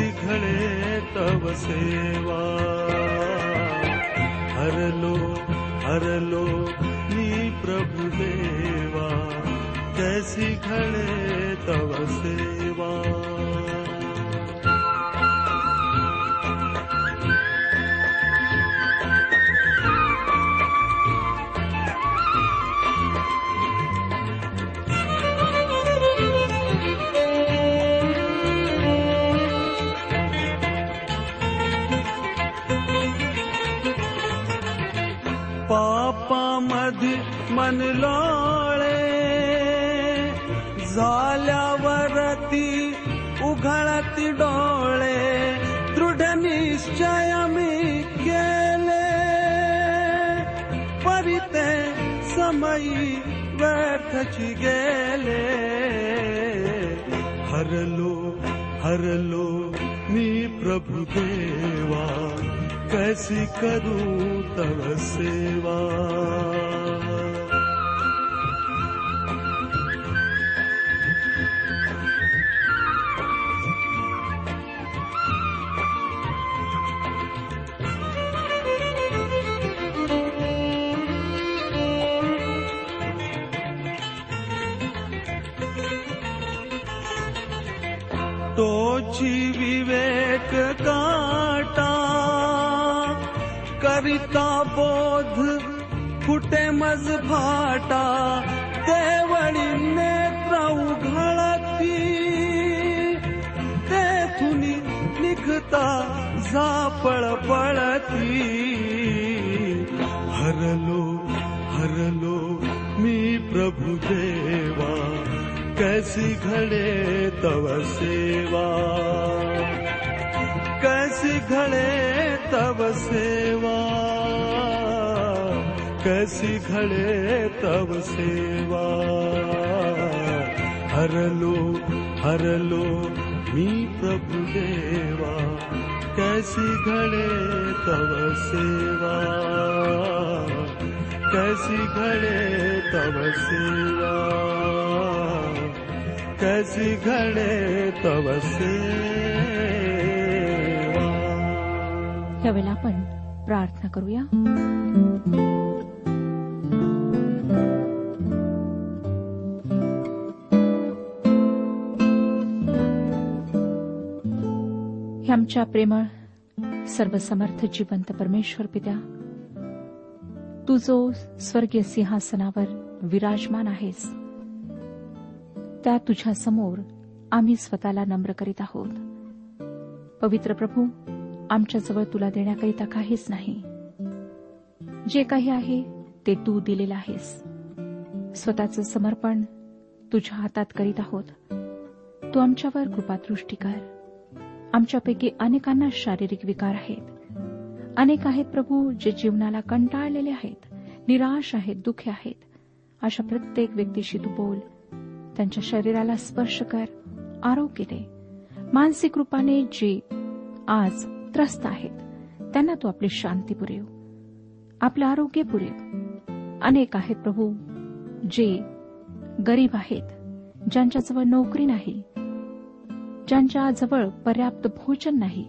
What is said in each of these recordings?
िखे तव सेवा। हर लो हर लो हि प्रभुदेवा के सिखे तव सेवा। मन लोळे झाल्यावरती उघळती डोळे दृढ निश्चय मी केले. परिते समयी व्यर्थची गेले. हरलो हरलो मी प्रभु देवा कैसी करूं तव सेवा का बोध? फुटे मज फाटा देवळी नेत्र उघळती तेथून निघता जापळ पळती. हरलो हरलो मी प्रभु देवा कैसी घडे तव सेवा. कैसी घडे तव सेवा. कैसी घडे तब सेवा। हरलो हरलो मी प्रभु देवा। कैसी घडे तव सेवा। कैसी घडे तब सेवा। कैसी घडे तब सेवा। यावेळेला आपण प्रार्थना करूया. हे आमच्या प्रेमळ सर्वसमर्थ जिवंत परमेश्वर पित्या तू जो स्वर्गीय सिंहासनावर विराजमान आहेस त्या तुझ्या समोर आम्ही स्वतःला नम्र करीत आहोत. पवित्र प्रभू आमच्याजवळ तुला देण्याकरिता काहीच नाही. जे काही आहे ते तू दिलेलं आहेस. स्वतःचं समर्पण तुझ्या हातात करीत आहोत. तू आमच्यावर कृपादृष्टी कर. आमच्यापैकी अनेकांना शारीरिक विकार आहेत. अनेक आहेत प्रभू जे जीवनाला कंटाळलेले आहेत निराश आहेत दुःखी आहेत. अशा प्रत्येक व्यक्तीशी तू बोल. त्यांच्या शरीराला स्पर्श कर. आरोग्य दे. मानसिक रूपाने जे आज त्रस्त आहेत त्यांना तू आपली शांती पुरेव. आपलं आरोग्य पुरेव. अनेक आहेत प्रभू जे गरीब आहेत ज्यांच्याजवळ नोकरी नाही ज्यांच्या जवळ पर्याप्त भोजन नाही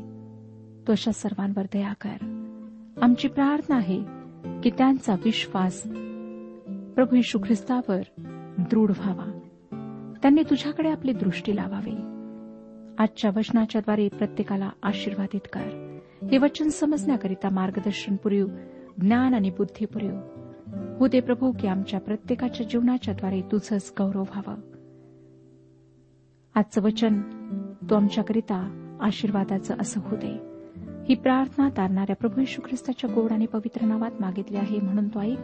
तो अशा सर्वांवर दया कर. आमची प्रार्थना आहे की त्यांचा विश्वास प्रभू यशू ख्रिस्तावर दृढ व्हावा. त्यांनी तुझ्याकडे आपली दृष्टी लावावी. आजच्या वचनाच्याद्वारे प्रत्येकाला आशीर्वादित कर. हे वचन समजण्याकरिता मार्गदर्शन पुरीव ज्ञान आणि बुद्धी पुरीव. हो दे प्रभू की आमच्या प्रत्येकाच्या जीवनाच्याद्वारे तुझंच गौरव व्हावं. आजचं वचन तो आमच्याकरिता आशीर्वादाचं असं होऊ दे. ही प्रार्थना तारणाऱ्या प्रभू येशू ख्रिस्ताच्या गोड आणि पवित्र नावात मागितली आहे म्हणून तो ऐक.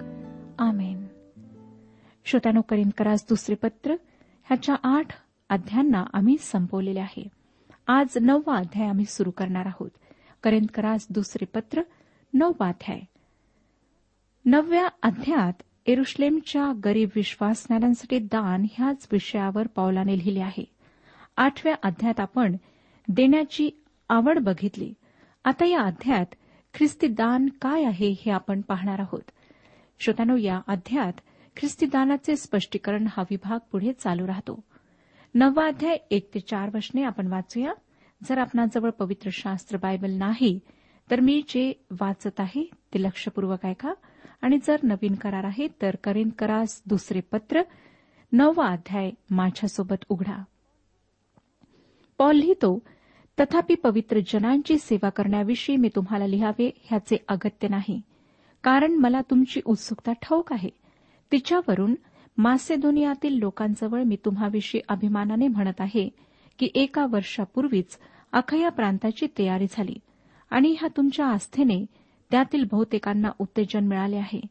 आमेन. श्रोत्यानो करीन करास दुसरे पत्र. ह्याच्या आठ अध्यायांना आम्ही संपवलेले आहे. आज नववा अध्याय आम्ही सुरू करणार आहोत. करेंत करास दुसरे पत्र नववा अध्याय. नवव्या अध्यायात एरुश्लेमच्या गरीब विश्वासणाऱ्यांसाठी दान ह्याच विषयावर पावलाने लिहिले आहे. आठव्या अध्यायात आपण देण्याची आवड बघितली. आता या अध्यायात ख्रिस्ती दान काय आहे हे आपण पाहणार आहोत. श्रोत्यानो या अध्यायात ख्रिस्ती दानाचे स्पष्टीकरण हा विभाग पुढे चालू राहतो. नववा अध्याय एक ते चार वचने आपण वाचूया. जर आपणाजवळ पवित्र शास्त्र बायबल नाही तर मी जे वाचत आहे ते लक्षपूर्वक ऐका. आणि जर नवीन करार आहे तर करीन करास दुसरे पत्र. नववा अध्याय माझ्यासोबत उघडा. पॉल लिहितो तथापि पवित्र जनांची सेवा करण्याविषयी मी तुम्हाला लिहावे ह्याचे अगत्य नाही. कारण मला तुमची उत्सुकता ठाऊक आहे. तिच्यावरून मासेदोनियातील लोकांजवळ मी तुम्हाविषयी अभिमानाने म्हणत आहे की एका वर्षापूर्वीच अखया प्रांताची तयारी झाली आणि ह्या तुमच्या आस्थेने त्यातील बहुतेकांना उत्तेजन मिळाले आहे.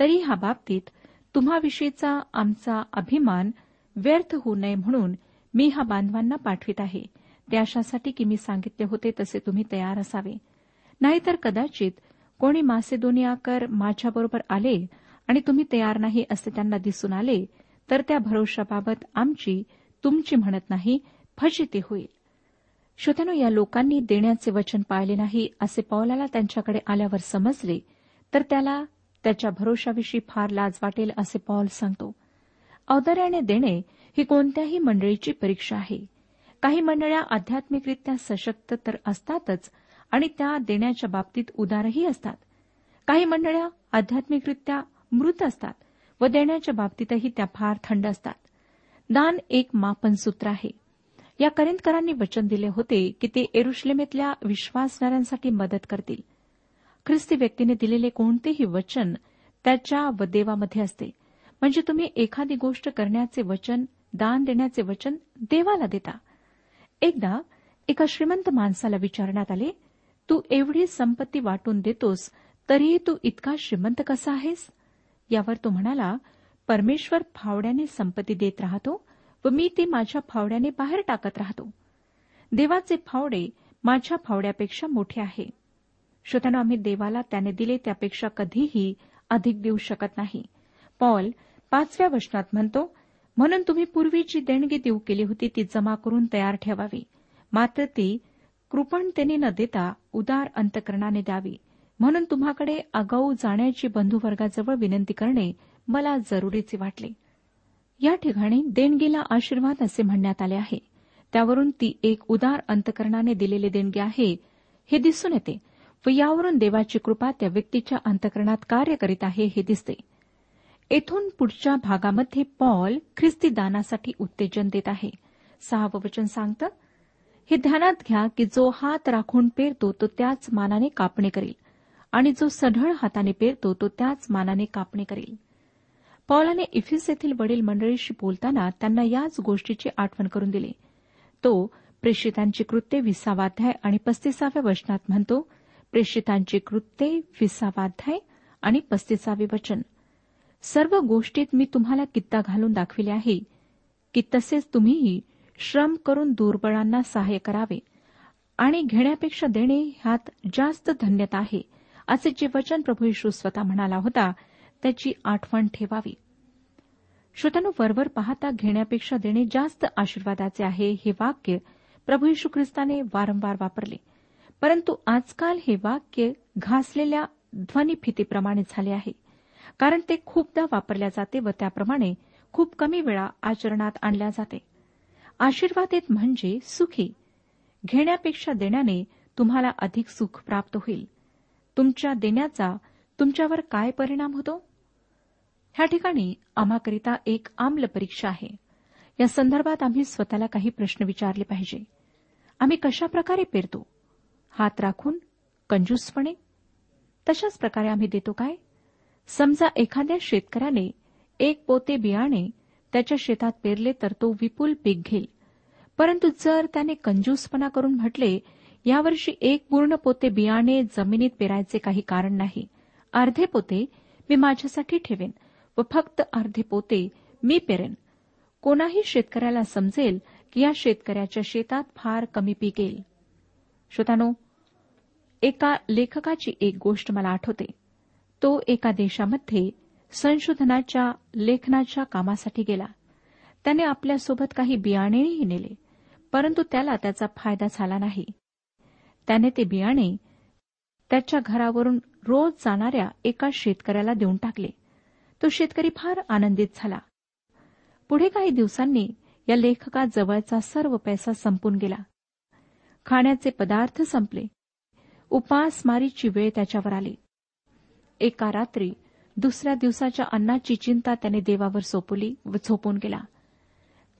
तरी ह्या बाबतीत तुम्हाविषयीचा आमचा अभिमान व्यर्थ होऊ नये म्हणून मी हा बांधवांना पाठवित आहे. ते अशासाठी की मी सांगितले होते तसे तुम्ही तयार असावे. नाहीतर कदाचित कोणी मासेदोनियाकर माझ्याबरोबर आले आणि तुम्ही तयार नाही असे त्यांना दिसून आले तर त्या भरोशाबाबत आमची तुमची म्हणत नाही फजिती होईल. श्रोत्यानो या लोकांनी देण्याचे वचन पाळले नाही असे पौलाला त्यांच्याकडे आल्यावर समजले तर त्याला त्याच्या भरोशाविषयी फार लाज वाटेल असे पॉल सांगतो. औदार्याने देणे ही कोणत्याही मंडळीची परीक्षा आहे. काही मंडळ्या आध्यात्मिकरित्या सशक्त तर असतातच आणि त्या देण्याच्या बाबतीत उदारही असतात. काही मंडळ्या आध्यात्मिकरित्या मृत असतात व देण्याच्या बाबतीतही त्या फार थंड असतात. दान एक मापन सूत्र आहे. या करिंदकरांनी वचन दिले होते की ते एरुश्लेमेतल्या विश्वासणाऱ्यांसाठी मदत करतील. ख्रिस्ती व्यक्तीने दिलेले कोणतेही वचन त्याच्या व देवामध्ये असते. म्हणजे तुम्ही एखादी गोष्ट करण्याचे वचन दान देण्याचे वचन देवाला देता. एकदा एका श्रीमंत माणसाला विचारण्यात आले तू एवढी संपत्ती वाटून देतोस तरीही तू इतका श्रीमंत कसा आहेस? यावर तो म्हणाला परमेश्वर फावड्याने संपत्ती देत राहतो व मी ती माझ्या फावड्याने बाहेर टाकत राहतो. देवाचे फावडे माझ्या फावड्यापेक्षा मोठे आहे. श्रोत्यानं आम्ही देवाला त्याने दिले त्यापेक्षा कधीही अधिक देऊ शकत नाही. पॉल पाचव्या वचनात म्हणतो म्हणून तुम्ही पूर्वी जी देणगी देऊ केली होती ती जमा करून तयार ठेवावी. मात्र ती कृपणतेने न देता उदार अंतकरणाने द्यावी. म्हणून तुम्हाकडे आगाऊ जाण्याची बंधुवर्गाजवळ विनंती करणे मला जरुरीचे वाटले. या ठिकाणी देणगीला आशीर्वाद असे म्हणण्यात आले आहे. त्यावरून ती एक उदार अंतकरणाने दिलेली देणगी आहे. हे दिसून येते. व यावरून देवाची कृपा त्या व्यक्तीच्या अंतकरणात कार्य करीत आहे हे दिसते. येथून पुढच्या भागामध्ये पॉल ख्रिस्ती दानासाठी उत्तेजन देत आहे. सहावं वचन सांगतं हे ध्यानात घ्या की जो हात राखून पेरतो तो त्याच मानाने कापणे करील. आणि जो सढळ हाताने पेरतो तो त्याच मानाने कापणे करील. पॉलाने इफिस येथील वडील मंडळीशी बोलताना त्यांना याच गोष्टीची आठवण करून दिली. तो प्रेषितांची कृत्ये विसावाध्याय आणि पस्तीसाव्या वचनात म्हणतो प्रेषितांची कृत्ये विसावाध्याय आणि पस्तीसावे वचन. सर्व गोष्टीत मी तुम्हाला कित्ता घालून दाखविले आहे की तसेच तुम्हीही श्रम करून दुर्बळांना सहाय्य करावे आणि घेण्यापेक्षा देणे ह्यात जास्त धन्यता आहे असे जे वचन प्रभू येशू स्वतः म्हणाला होता त्याची आठवण ठेवावी. श्रोत्यानो वरवर पाहता घेण्यापेक्षा देणे जास्त आशीर्वादाचे आहे हे वाक्य प्रभू येशू ख्रिस्ताने वारंवार वापरले. परंतु आजकाल हे वाक्य घासलेल्या ध्वनिफितीप्रमाणे झाले आहे. कारण ते खूपदा वापरल्या जाते व त्याप्रमाणे खूप कमी वेळा आचरणात आणल्या जाते. आशीर्वादित म्हणजे सुखी. घेण्यापेक्षा देण्याने तुम्हाला अधिक सुख प्राप्त होईल. तुमच्या देण्याचा तुमच्यावर काय परिणाम होतो? ह्या ठिकाणी आम्हाकरिता एक आम्ल परीक्षा आहे. या संदर्भात आम्ही स्वतःला काही प्रश्न विचारले पाहिजे. आम्ही कशा प्रकारे पेरतो? हात राखून कंजूसपणे? तशाच प्रकारे आम्ही देतो काय? समजा एखाद्या शेतकऱ्याने एक पोते बियाणे त्याच्या शेतात पेरले तर तो विपुल पीक घेईल. परंतु जर त्याने कंजूसपणा करून म्हटले यावर्षी एक पूर्ण पोते बियाणे जमिनीत पेरायचे काही कारण नाही. अर्धे पोते मी माझ्यासाठी ठेवेन व फक्त अर्धे पोते मी पेरेन. कोणाही शेतकऱ्याला समजेल की या शेतकऱ्याच्या शेतात फार कमी पीक येईल. श्रोतानो एका लेखकाची एक गोष्ट मला आठवते. तो एका देशामध्ये संशोधनाच्या लेखनाच्या कामासाठी गेला. त्याने आपल्यासोबत काही बियाणेही नेले परंतु त्याला त्याचा फायदा झाला नाही. त्याने ते बियाणे त्याच्या घरावरून रोज जाणाऱ्या एका शेतकऱ्याला देऊन टाकले. तो शेतकरी फार आनंदित झाला. पुढे काही दिवसांनी या लेखकाजवळचा सर्व पैसा संपून गेला. खाण्याचे पदार्थ संपले. उपासमारीची वेळ त्याच्यावर आली. एका रात्री दुसऱ्या दिवसाच्या अन्नाची चिंता त्याने देवावर सोपवली व झोपून गेला.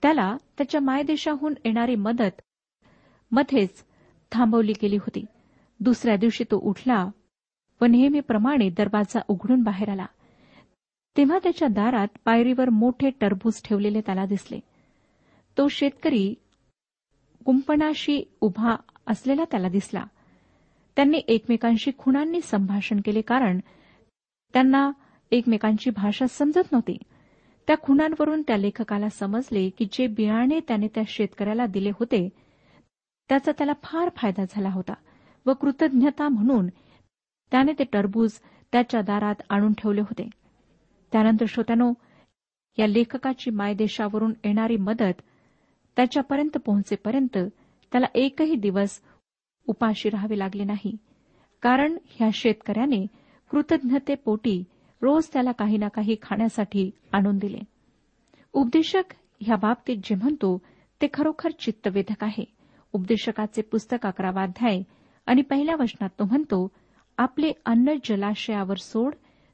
त्याला त्याच्या मायदेशाहून येणारी मदत मध्येच थांबवली गेली होती. दुसऱ्या दिवशी तो उठला व नेहमीप्रमाणे दरवाजा उघडून बाहेर आला. तेव्हा त्याच्या दारात पायरीवर मोठे टरबूज ठेवलेले त्याला दिसले. तो शेतकरी कुंपणाशी उभा असलेला त्याला दिसला. त्यांनी एकमेकांशी खुणांनी संभाषण केले कारण त्यांना एकमेकांची भाषा समजत नव्हती. त्या खुणांवरून त्या लेखकाला समजले की जे बियाणे त्याने त्या शेतकऱ्याला दिले होते त्याचा त्याला फार फायदा झाला होता व कृतज्ञता म्हणून त्याने ते टरबूज त्याच्या दारात आणून ठेवले होते. त्यानंतर श्रोत्यानो या लेखकाची मायदेशावरून येणारी मदत त्याच्यापर्यंत पोहोचेपर्यंत त्याला एकही दिवस उपाशी राहावे लागले नाही. कारण ह्या शेतकऱ्याने कृतज्ञतेपोटी रोज त्याला काही ना काही खाण्यासाठी आणून दिले. उपदेशक ह्या बाबतीत जे म्हणतो ते खरोखर चित्तवेधक आहे. उपदेशकाचे पुस्तक अकरावा अध्याय आणि पहिल्या वचनात तो म्हणतो आपले अन्न जलाशयावर सोड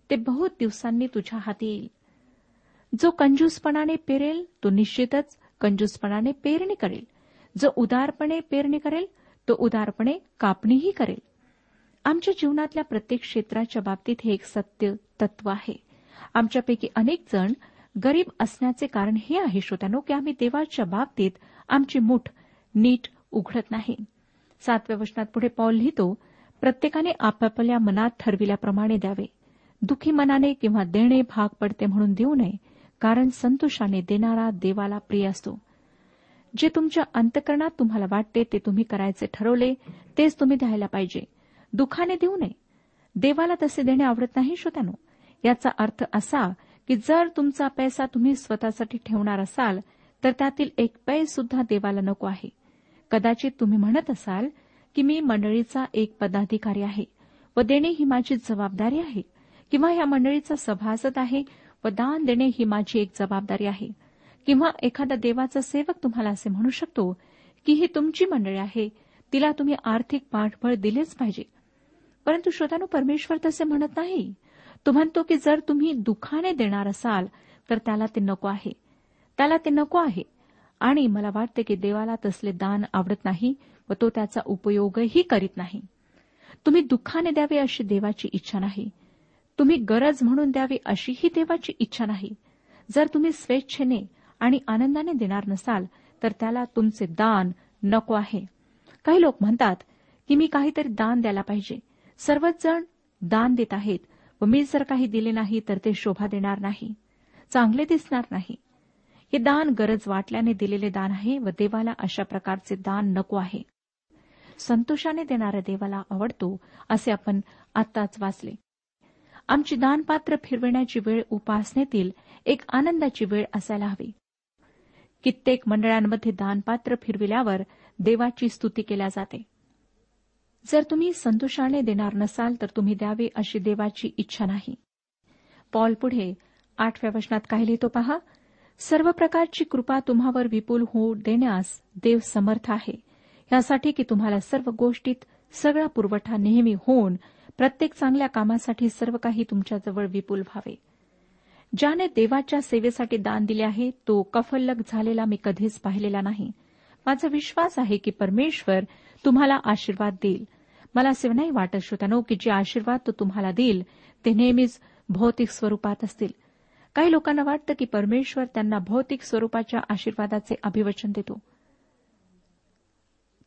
ते बहुत दिवसांनी तुझ्या हाती येईल. जो कंजूसपणाने पेरेल तो निश्चितच कंजूसपणाने पेरणी करेल. जो उदारपणे पेरणी करेल तो उदारपणे कापणीही करेल. आमच्या जीवनातल्या प्रत्येक क्षेत्राच्या बाबतीत हे एक सत्य तत्व आहे. आमच्यापैकी अनेक जण गरीब असण्याचे कारण हे आहे श्रोत्यानो की आम्ही देवाच्या बाबतीत आमची मूठ नीट उघडत नाही. सातव्या वचनात पुढे पॉल लिहितो प्रत्येकाने आपापल्या मनात ठरविल्याप्रमाणे द्यावे. दुखी मनाने किंवा देणे भाग पडते म्हणून देऊ नये कारण संतोषाने देणारा देवाला प्रिय असतो. जे तुमच्या अंतकरणात तुम्हाला वाटते ते तुम्ही करायचे ठरवले तेच तुम्ही द्यायला पाहिजे. दुखाने देऊ नये. देवाला तसे देणे आवडत नाही श्रोत्यानो. याचा अर्थ असा की जर तुमचा पैसा तुम्ही स्वतःसाठी ठेवणार असाल तर त्यातील एक पै सुद्धा देवाला नको आहे. कदाचित तुम्ही म्हणत असाल की मी मंडळीचा एक पदाधिकारी आहे व देणे ही माझी जबाबदारी आहे किंवा या मंडळीचा सभासद आहे व दान देणे ही माझी एक जबाबदारी आहे. किंवा एखादा देवाचा सेवक तुम्हाला असे म्हणू शकतो की ही तुमची मंडळी आहे तिला तुम्ही आर्थिक पाठबळ दिलेच पाहिजे. परंतु श्रोतानु परमेश्वर तसे म्हणत नाही. तो म्हणतो की जर तुम्ही दुखाने देणार असाल तर त्याला ते नको आहे. त्याला ते नको आहे. आणि मला वाटते की देवाला तसले दान आवडत नाही व तो त्याचा उपयोगही करीत नाही. तुम्ही दुःखाने द्यावे अशी देवाची इच्छा नाही. तुम्ही गरज म्हणून द्यावी अशीही देवाची इच्छा नाही. जर तुम्ही स्वेच्छेने आणि आनंदाने देणार नसाल तर त्याला तुमचे दान नको आहे. काही लोक म्हणतात की मी काहीतरी दान द्यायला पाहिजे. सर्वच जण दान देत आहेत व मी जर काही दिले नाही तर ते शोभा देणार नाही. चांगले दिसणार नाही. हे दान गरज वाटल्याने दिलेले दान आहे व देवाला अशा प्रकारचे दान नको आहे. संतोषाने देणाऱ्या देवाला आवडतो असे आपण आत्ताच वाचले. आमची दानपात्र फिरविण्याची वेळ उपासनेतील एक आनंदाची वेळ असायला हवी. कित्येक मंडळांमध्ये दानपात्र फिरविल्यावर देवाची स्तुती केल्या जाते. जर तुम्ही संतोषाने देणार नसाल तर तुम्ही द्यावे अशी देवाची इच्छा नाही. पॉल पुढे आठव्या वचनात काय लिहितो पहा सर्व प्रकारची कृपा तुम्हावर विपुल होऊ देण्यास देव समर्थ आहे. यासाठी की तुम्हाला सर्व गोष्टीत सगळा पुरवठा नेहमी होऊन प्रत्येक चांगल्या कामासाठी सर्व काही तुमच्याजवळ विपुल व्हावे. ज्याने देवाच्या सेवेसाठी दान दिले आहे तो कफल्लक झालेला मी कधीच पाहिलेला नाही. माझा विश्वास आहे की परमेश्वर तुम्हाला आशीर्वाद देईल. मला असे नाही वाटत श्रोतानो की जे आशीर्वाद तो तुम्हाला देईल ते नेहमीच भौतिक स्वरूपात असतील. काही लोकांना वाटतं की परमेश्वर त्यांना भौतिक स्वरूपाच्या आशीर्वादाचे अभिवचन देतो.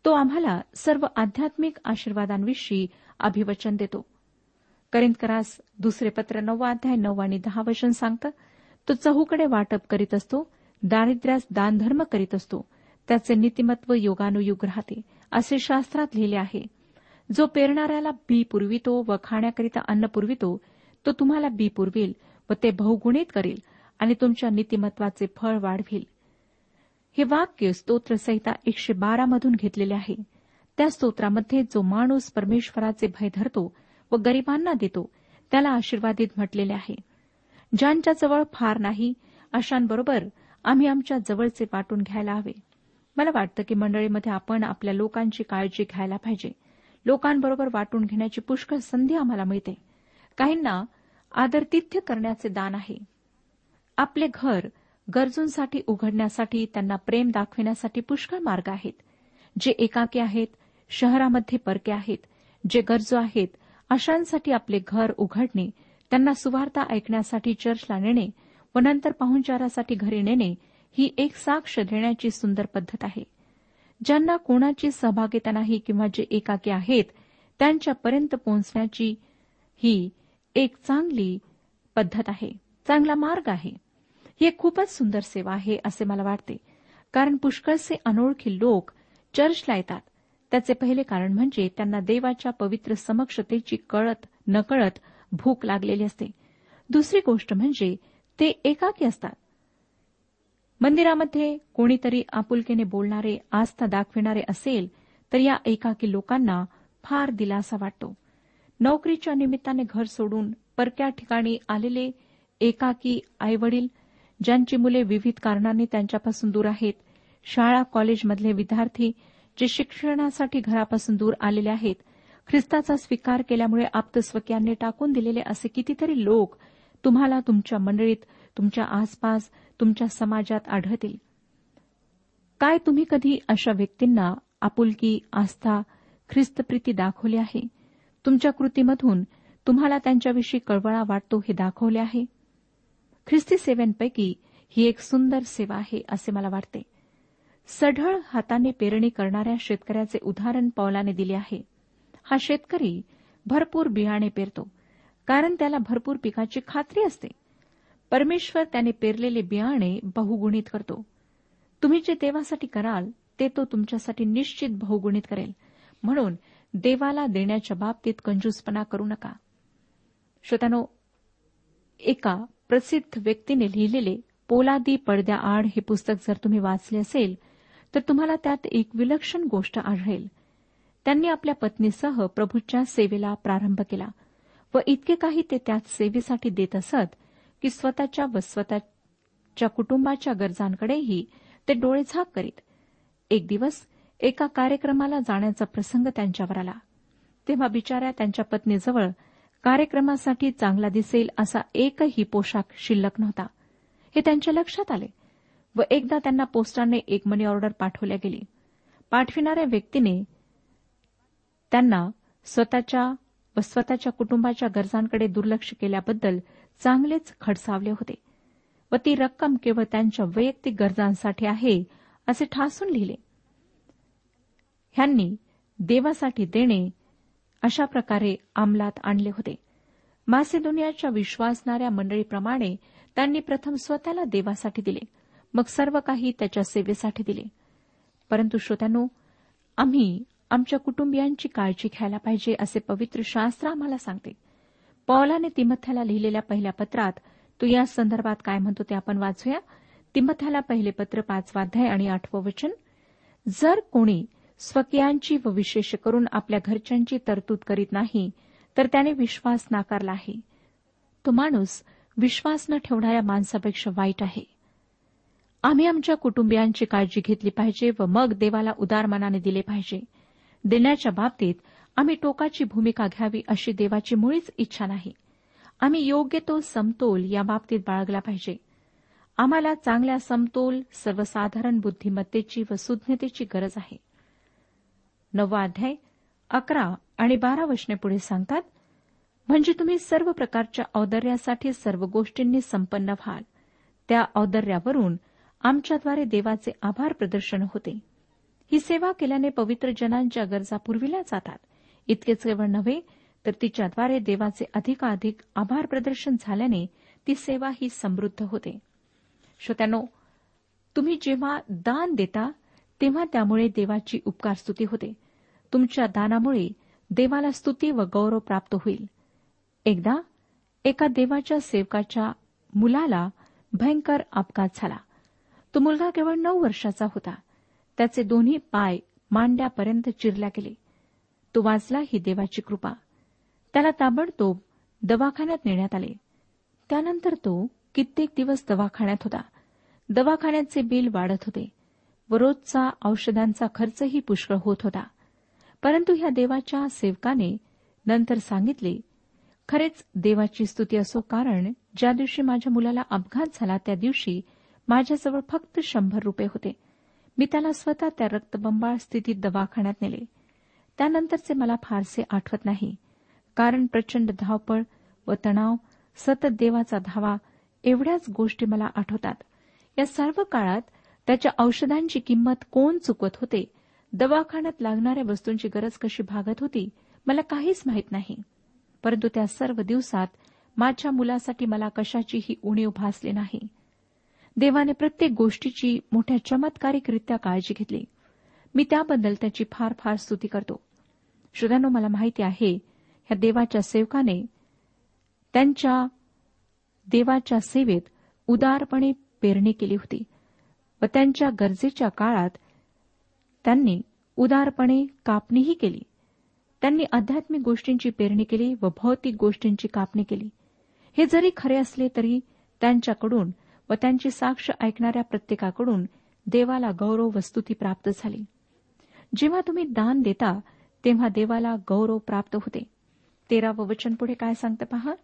तो आम्हाला सर्व आध्यात्मिक आशीर्वादांविषयी अभिवचन देतो. करिंदकरास दुसरे पत्र नववा अध्याय नऊ आणि दहा वचन सांगतं तो चहूकडे वाटप करीत असतो दारिद्र्यास दानधर्म करीत असतो त्याचे नीतिमत्व योगानुयुग राहते असे शास्त्रात लिहिले आहे. जो पेरणाऱ्याला बी पुरवितो व खाण्याकरिता अन्न पुरवितो तो तुम्हाला बी पुरविल व ते बहुगुणित करील आणि तुमच्या नीतिमत्वाचे फळ वाढविल. हे वाक्य स्तोत्रसहिता एकशे बारा मधून घेतलेले आहे. त्या स्तोत्रामध्ये जो माणूस परमेश्वराचे भय धरतो व गरिबांना देतो त्याला आशीर्वादित म्हटलेले आहे. ज्यांच्याजवळ फार नाही अशांबरोबर आम्ही आमच्या जवळचे वाटून घ्यायला हवे. मला वाटतं की मंडळीमध्ये आपण आपल्या लोकांची काळजी घ्यायला पाहिजे. लोकांबरोबर वाटून घेण्याची पुष्कळ संधी आम्हाला मिळते. काहींना आदरतिथ्य करण्याचे दान आहे. आपले घर गरजूंसाठी उघडण्यासाठी त्यांना प्रेम दाखविण्यासाठी पुष्कळ मार्ग आहेत. जे एकाके आहेत शहरामध्ये परके आहेत जे गरजू आहेत अशांसाठी आपले घर उघडणे त्यांना सुवार्ता ऐकण्यासाठी चर्चला नेणे व नंतर पाहुणचारासाठी घरी नेणे ही एक साक्ष देण्याची सुंदर पद्धत आहे. ज्यांना कोणाची सहभागिता नाही किंवा जे एकाकी आहेत त्यांच्यापर्यंत पोहोचण्याची ही एक चांगली पद्धत आहे. चांगला मार्ग आहे. ही एक खूपच सुंदर सेवा आहे असे मला वाटते. कारण पुष्कळसे अनोळखी लोक चर्चला येतात. त्याचे पहिले कारण म्हणजे त्यांना देवाच्या पवित्र समक्षतेची कळत नकळत भूक लागलेली असते. दुसरी गोष्ट म्हणजे ते एकाकी असतात. मंदिरामध्ये कोणीतरी आपुलकीने बोलणारे आस्था दाखविणारे असेल तर या एकाकी लोकांना फार दिलासा वाटतो. नोकरीच्या निमित्ताने घर सोडून परक्या ठिकाणी आलेले एकाकी आईवडील ज्यांची मुले विविध कारणांनी त्यांच्यापासून दूर आहेत शाळा कॉलेजमधले विद्यार्थी जे शिक्षणासाठी घरापासून दूर आलेले आहेत ख्रिस्ताचा स्वीकार केल्यामुळे आप्तस्वकीयांनी टाकून दिलेले असे कितीतरी लोक तुम्हाला तुमच्या मंडळीत तुमच्या आसपास तुमच्या समाजात आढळतील. काय तुम्ही कधी अशा व्यक्तींना आपुलकी आस्था ख्रिस्तप्रीती दाखवली आहे? तुमच्या कृतीमधून तुम्हाला त्यांच्याविषयी कळवळा वाटतो हे दाखवले आहे? ख्रिस्ती सेवेंपैकी ही एक सुंदर सेवा आहे असे मला वाटते. सढळ हाताने पेरणी करणाऱ्या शेतकऱ्याचे उदाहरण पौलाने दिले आहे. हा शेतकरी भरपूर बियाणे पेरतो कारण त्याला भरपूर पिकाची खात्री असते. परमेश्वर त्याने पेरलेले बियाणे बहुगुणित करतो. तुम्ही जे देवासाठी कराल ते तो तुमच्यासाठी निश्चित बहुगुणित करेल. म्हणून देवाला देण्याच्या बाबतीत कंजूसपणा करू नका. श्रोत्यानो एका प्रसिद्ध व्यक्तीने लिहिलेले पोलादी पडद्या आड हे पुस्तक जर तुम्ही वाचले असेल तर तुम्हाला त्यात एक विलक्षण गोष्ट आढळेल. त्यांनी आपल्या पत्नीसह प्रभूच्या सेवेला प्रारंभ केला व इतके काही ते त्यात सेवेसाठी देत असत की स्वतःच्या व स्वतःच्या कुटुंबाच्या गरजांकडेही ते डोळेझाक करीत. एक दिवस एका कार्यक्रमाला जाण्याचा प्रसंग त्यांच्यावर आला. तेव्हा बिचाऱ्या त्यांच्या पत्नीजवळ कार्यक्रमासाठी चांगला दिसेल असा एकही पोशाख शिल्लक नव्हता. हे त्यांच्या लक्षात आले व एकदा त्यांना पोस्टाने एक मनी ऑर्डर पाठवल्या गेली. पाठविणाऱ्या व्यक्तीने त्यांना स्वतःच्या व स्वतःच्या कुटुंबाच्या गरजांकडे दुर्लक्ष केल्याबद्दल चांगलेच खडसावले होते. व ती रक्कम केवळ त्यांच्या वैयक्तिक गरजांसाठी आहे असे ठासून लिहिले. ह्यांनी देवासाठी देणे अशा प्रकारे अंमलात आणले होते. मासेदोनियाच्या विश्वासणाऱ्या मंडळीप्रमाणे त्यांनी प्रथम स्वतःला देवासाठी दिले मग सर्व काही त्याच्या सेवेसाठी दिले. परंतु श्रोत्यानो आम्ही आमच्या कुटुंबियांची काळजी घ्यायला पाहिजे असे पवित्र शास्त्र आम्हाला सांगते. पौलाने तिमथ्याला लिहिलेल्या पहिल्या पत्रात तो या संदर्भात काय म्हणतो ते आपण वाचूया. तिमथ्याला पहिले पत्र पाचवाध्याय आणि आठवं वचन. जर कोणी स्वकीयांची व विशेष करून आपल्या घरच्यांची तरतूद करीत नाही तर त्याने विश्वास नाकारला आहे. तो माणूस विश्वास न ठेवणाऱ्या माणसापेक्षा वाईट आहे. आम्ही आमच्या कुटुंबियांची काळजी घेतली पाहिजे व मग देवाला उदार मनाने दिले पाहिजे. देण्याच्या बाबतीत आम्ही टोकाची भूमिका घ्यावी अशी देवाची मुळीच इच्छा नाही. आम्ही योग्य तो समतोल या बाबतीत बाळगला पाहिजे. आम्हाला चांगल्या समतोल सर्वसाधारण बुद्धिमत्तेची व सुज्ञतेची गरज आहे. नववा अध्याय अकरा आणि बारा वचने पुढे सांगतात म्हणजे तुम्ही सर्व प्रकारच्या औदर्यासाठी सर्व गोष्टींनी संपन्न व्हाल. त्या औदर्यावरून आमच्याद्वारे देवाचे आभार प्रदर्शन होते. ही सेवा केल्याने पवित्र जनांच्या गरजा पुरविल्या जातात. इतकेच केवळ नव्हे तर तिच्याद्वारे देवाचे अधिकाधिक आभार प्रदर्शन झाल्याने ती सेवा ही समृद्ध होते. श्रोत्यानो तुम्ही जेव्हा दान देता तेव्हा त्यामुळे देवाची उपकार स्तुती होते. तुमच्या दानामुळे देवाला स्तुती व गौरव प्राप्त होईल. एकदा एका देवाच्या सेवकाच्या मुलाला भयंकर अपघात झाला. तो मुलगा केवळ नऊ वर्षाचा होता. त्याचे दोन्ही पाय मांड्यापर्यंत चिरल्या गेले. तो वाचला ही देवाची कृपा. त्याला ताबडतोब दवाखान्यात नेण्यात आले. त्यानंतर तो कित्येक दिवस दवाखान्यात होता. दवाखान्याचे बिल वाढत होते व रोजचा औषधांचा खर्चही पुष्कळ होत होता. परंतु ह्या देवाच्या सेवकाने नंतर सांगितले खरेच देवाची स्तुती असो कारण ज्या दिवशी माझ्या मुलाला अपघात झाला त्या दिवशी माझ्याजवळ फक्त शंभर रुपये होते. मी त्याला स्वतः त्या रक्तबंबाळ स्थितीत दवाखान्यात नेले. त्यानंतरचे मला फारसे आठवत नाही. कारण प्रचंड धावपळ व तणाव सतत देवाचा धावा एवढ्याच गोष्टी मला आठवतात. या सर्व काळात त्याच्या औषधांची किंमत कोण चुकवत होते? दवाखान्यात लागणाऱ्या वस्तूंची गरज कशी भागत होती? मला काहीच माहीत नाही. परंतु त्या सर्व दिवसात माझ्या मुलासाठी मला कशाचीही उणीव भासली नाही. देवाने प्रत्येक गोष्टीची मोठ्या चमत्कारिकरित्या काळजी घेतली. मी त्याबद्दल त्याची फार फार स्तुती करतो. श्रोत्यानो मला माहिती आहे ह्या देवाच्या सेवकाने त्यांच्या देवाच्या सेवेत उदारपणे पेरणी केली होती व त्यांच्या गरजेच्या काळात त्यांनी उदारपणे कापणीही केली. त्यांनी आध्यात्मिक गोष्टींची पेरणी केली व भौतिक गोष्टींची कापणी केली. हे जरी खरे असले तरी त्यांच्याकडून व त्यांची साक्ष ऐकणाऱ्या प्रत्येकाकडून देवाला गौरव वस्तुती प्राप्त झाली. जेव्हा तुम्ही दान देता तेव्हा देवाला गौरव प्राप्त होते. तेरावं वचन पुढे काय सांगतं पहा?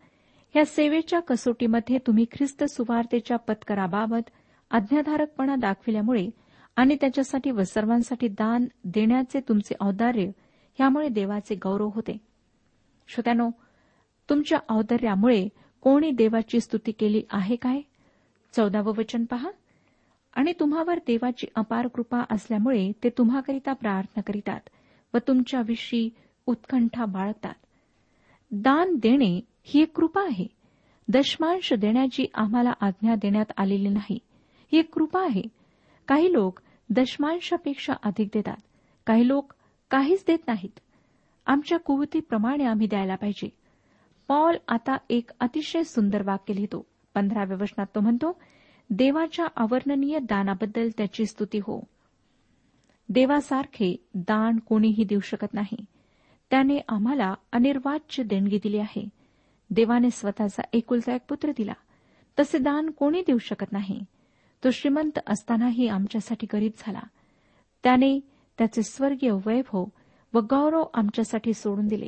या सेवेच्या कसोटीमध्ये तुम्ही ख्रिस्त सुवार्तेच्या पत्कराबाबत आज्ञाधारकपणा दाखविल्यामुळे आणि त्याच्यासाठी व सर्वांसाठी दान देण्याचे तुमचे औदार्य ह्यामुळे देवाचे गौरव होते. श्रोत्यानो तुमच्या औदार्यामुळे कोणी देवाची स्तुती केली आहे काय? चौदावं वचन पहा. आणि तुम्हावर देवाची अपार कृपा असल्यामुळे ते तुम्हाकरिता प्रार्थना करीतात. व तुमच्याविषयी उत्कंठा बाळगतात. दान देणे ही एक कृपा आहे. दशमांश देण्याची आम्हाला आज्ञा देण्यात आलेली नाही. ही एक कृपा आहे. काही लोक दशमांशापेक्षा अधिक देतात. काही लोक काहीच देत नाहीत. आमच्या कुवतीप्रमाणे आम्ही द्यायला पाहिजे. पॉल आता एक अतिशय सुंदर वाक्य लिहितो. पंधराव्या वचनात तो म्हणतो देवाच्या अवर्णनीय दानाबद्दल त्याची स्तुती हो. देवासारखे दान कोणीही देऊ शकत नाही. त्याने आम्हाला अनिर्वाच्य देणगी दिली आहे. देवाने स्वतःचा एकुलता एक पुत्र दिला. तसे दान कोणी देऊ शकत नाही. तो श्रीमंत असतानाही आमच्यासाठी गरीब झाला. त्याने त्याचे स्वर्गीय वैभव व गौरव आमच्यासाठी सोडून दिले.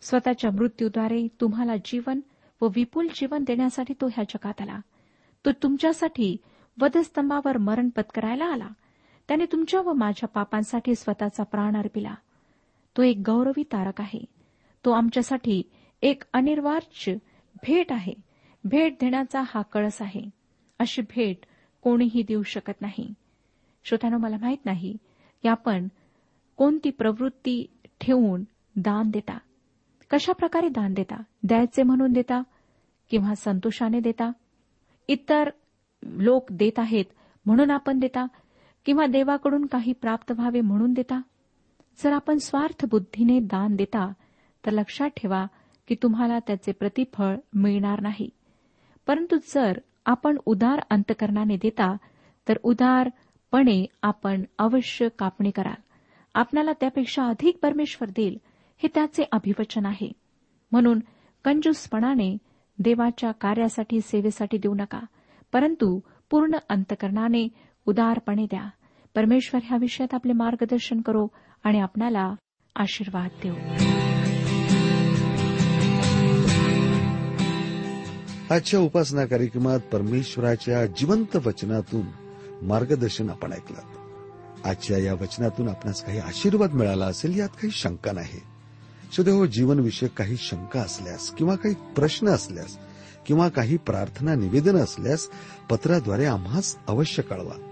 स्वतःच्या मृत्यूद्वारे तुम्हाला जीवन व विपुल जीवन देण्यासाठी तो ह्या जगात आला. तो तुमच्यासाठी वधस्तंभावर मरण पत्करायला आला. त्याने तुमच्या व माझ्या पापांसाठी स्वतःचा प्राण अर्पिला. तो एक गौरवी तारक आहे. तो आमच्यासाठी एक अनिर्वाच्य भेट आहे. भेट देण्याचा हा कळस आहे. अशी भेट कोणीही देऊ शकत नाही. श्रोत्यानं मला माहीत नाही की आपण कोणती प्रवृत्ती ठेवून दान देता? कशा प्रकारे दान देता? द्यायचे म्हणून देता किंवा संतोषाने देता? इतर लोक देत आहेत म्हणून आपण देता? किंवा देवाकडून काही प्राप्त व्हावे म्हणून देता? जर आपण स्वार्थ बुद्धीने दान देता तर लक्षात ठेवा की तुम्हाला त्याचे प्रतिफळ मिळणार नाही. परंतु जर आपण उदार अंतकरणाने देता तर उदारपणे आपण अवश्य कापणी कराल. आपणाला त्यापेक्षा अधिक परमेश्वर देईल हे त्याचे अभिवचन आहे. म्हणून कंजूसपणाने देवाच्या कार्यासाठी सेवेसाठी देऊ नका परंतु पूर्ण अंतकरणाने उदारपणे द्या. परमेश्वर ह्या विषयात आपले मार्गदर्शन करो आणि आपणाला आशीर्वाद देऊ. आजच्या उपासना कार्यक्रमात परमेश्वराच्या जिवंत वचनातून मार्गदर्शन आपण ऐकलं. आजच्या या वचनातून आपणास काही आशीर्वाद मिळाला असेल यात काही शंका नाही. सुदैव हो, जीवनविषयक काही शंका असल्यास किंवा काही प्रश्न असल्यास किंवा काही प्रार्थना निवेदन असल्यास पत्राद्वारे आम्हास अवश्य कळवा.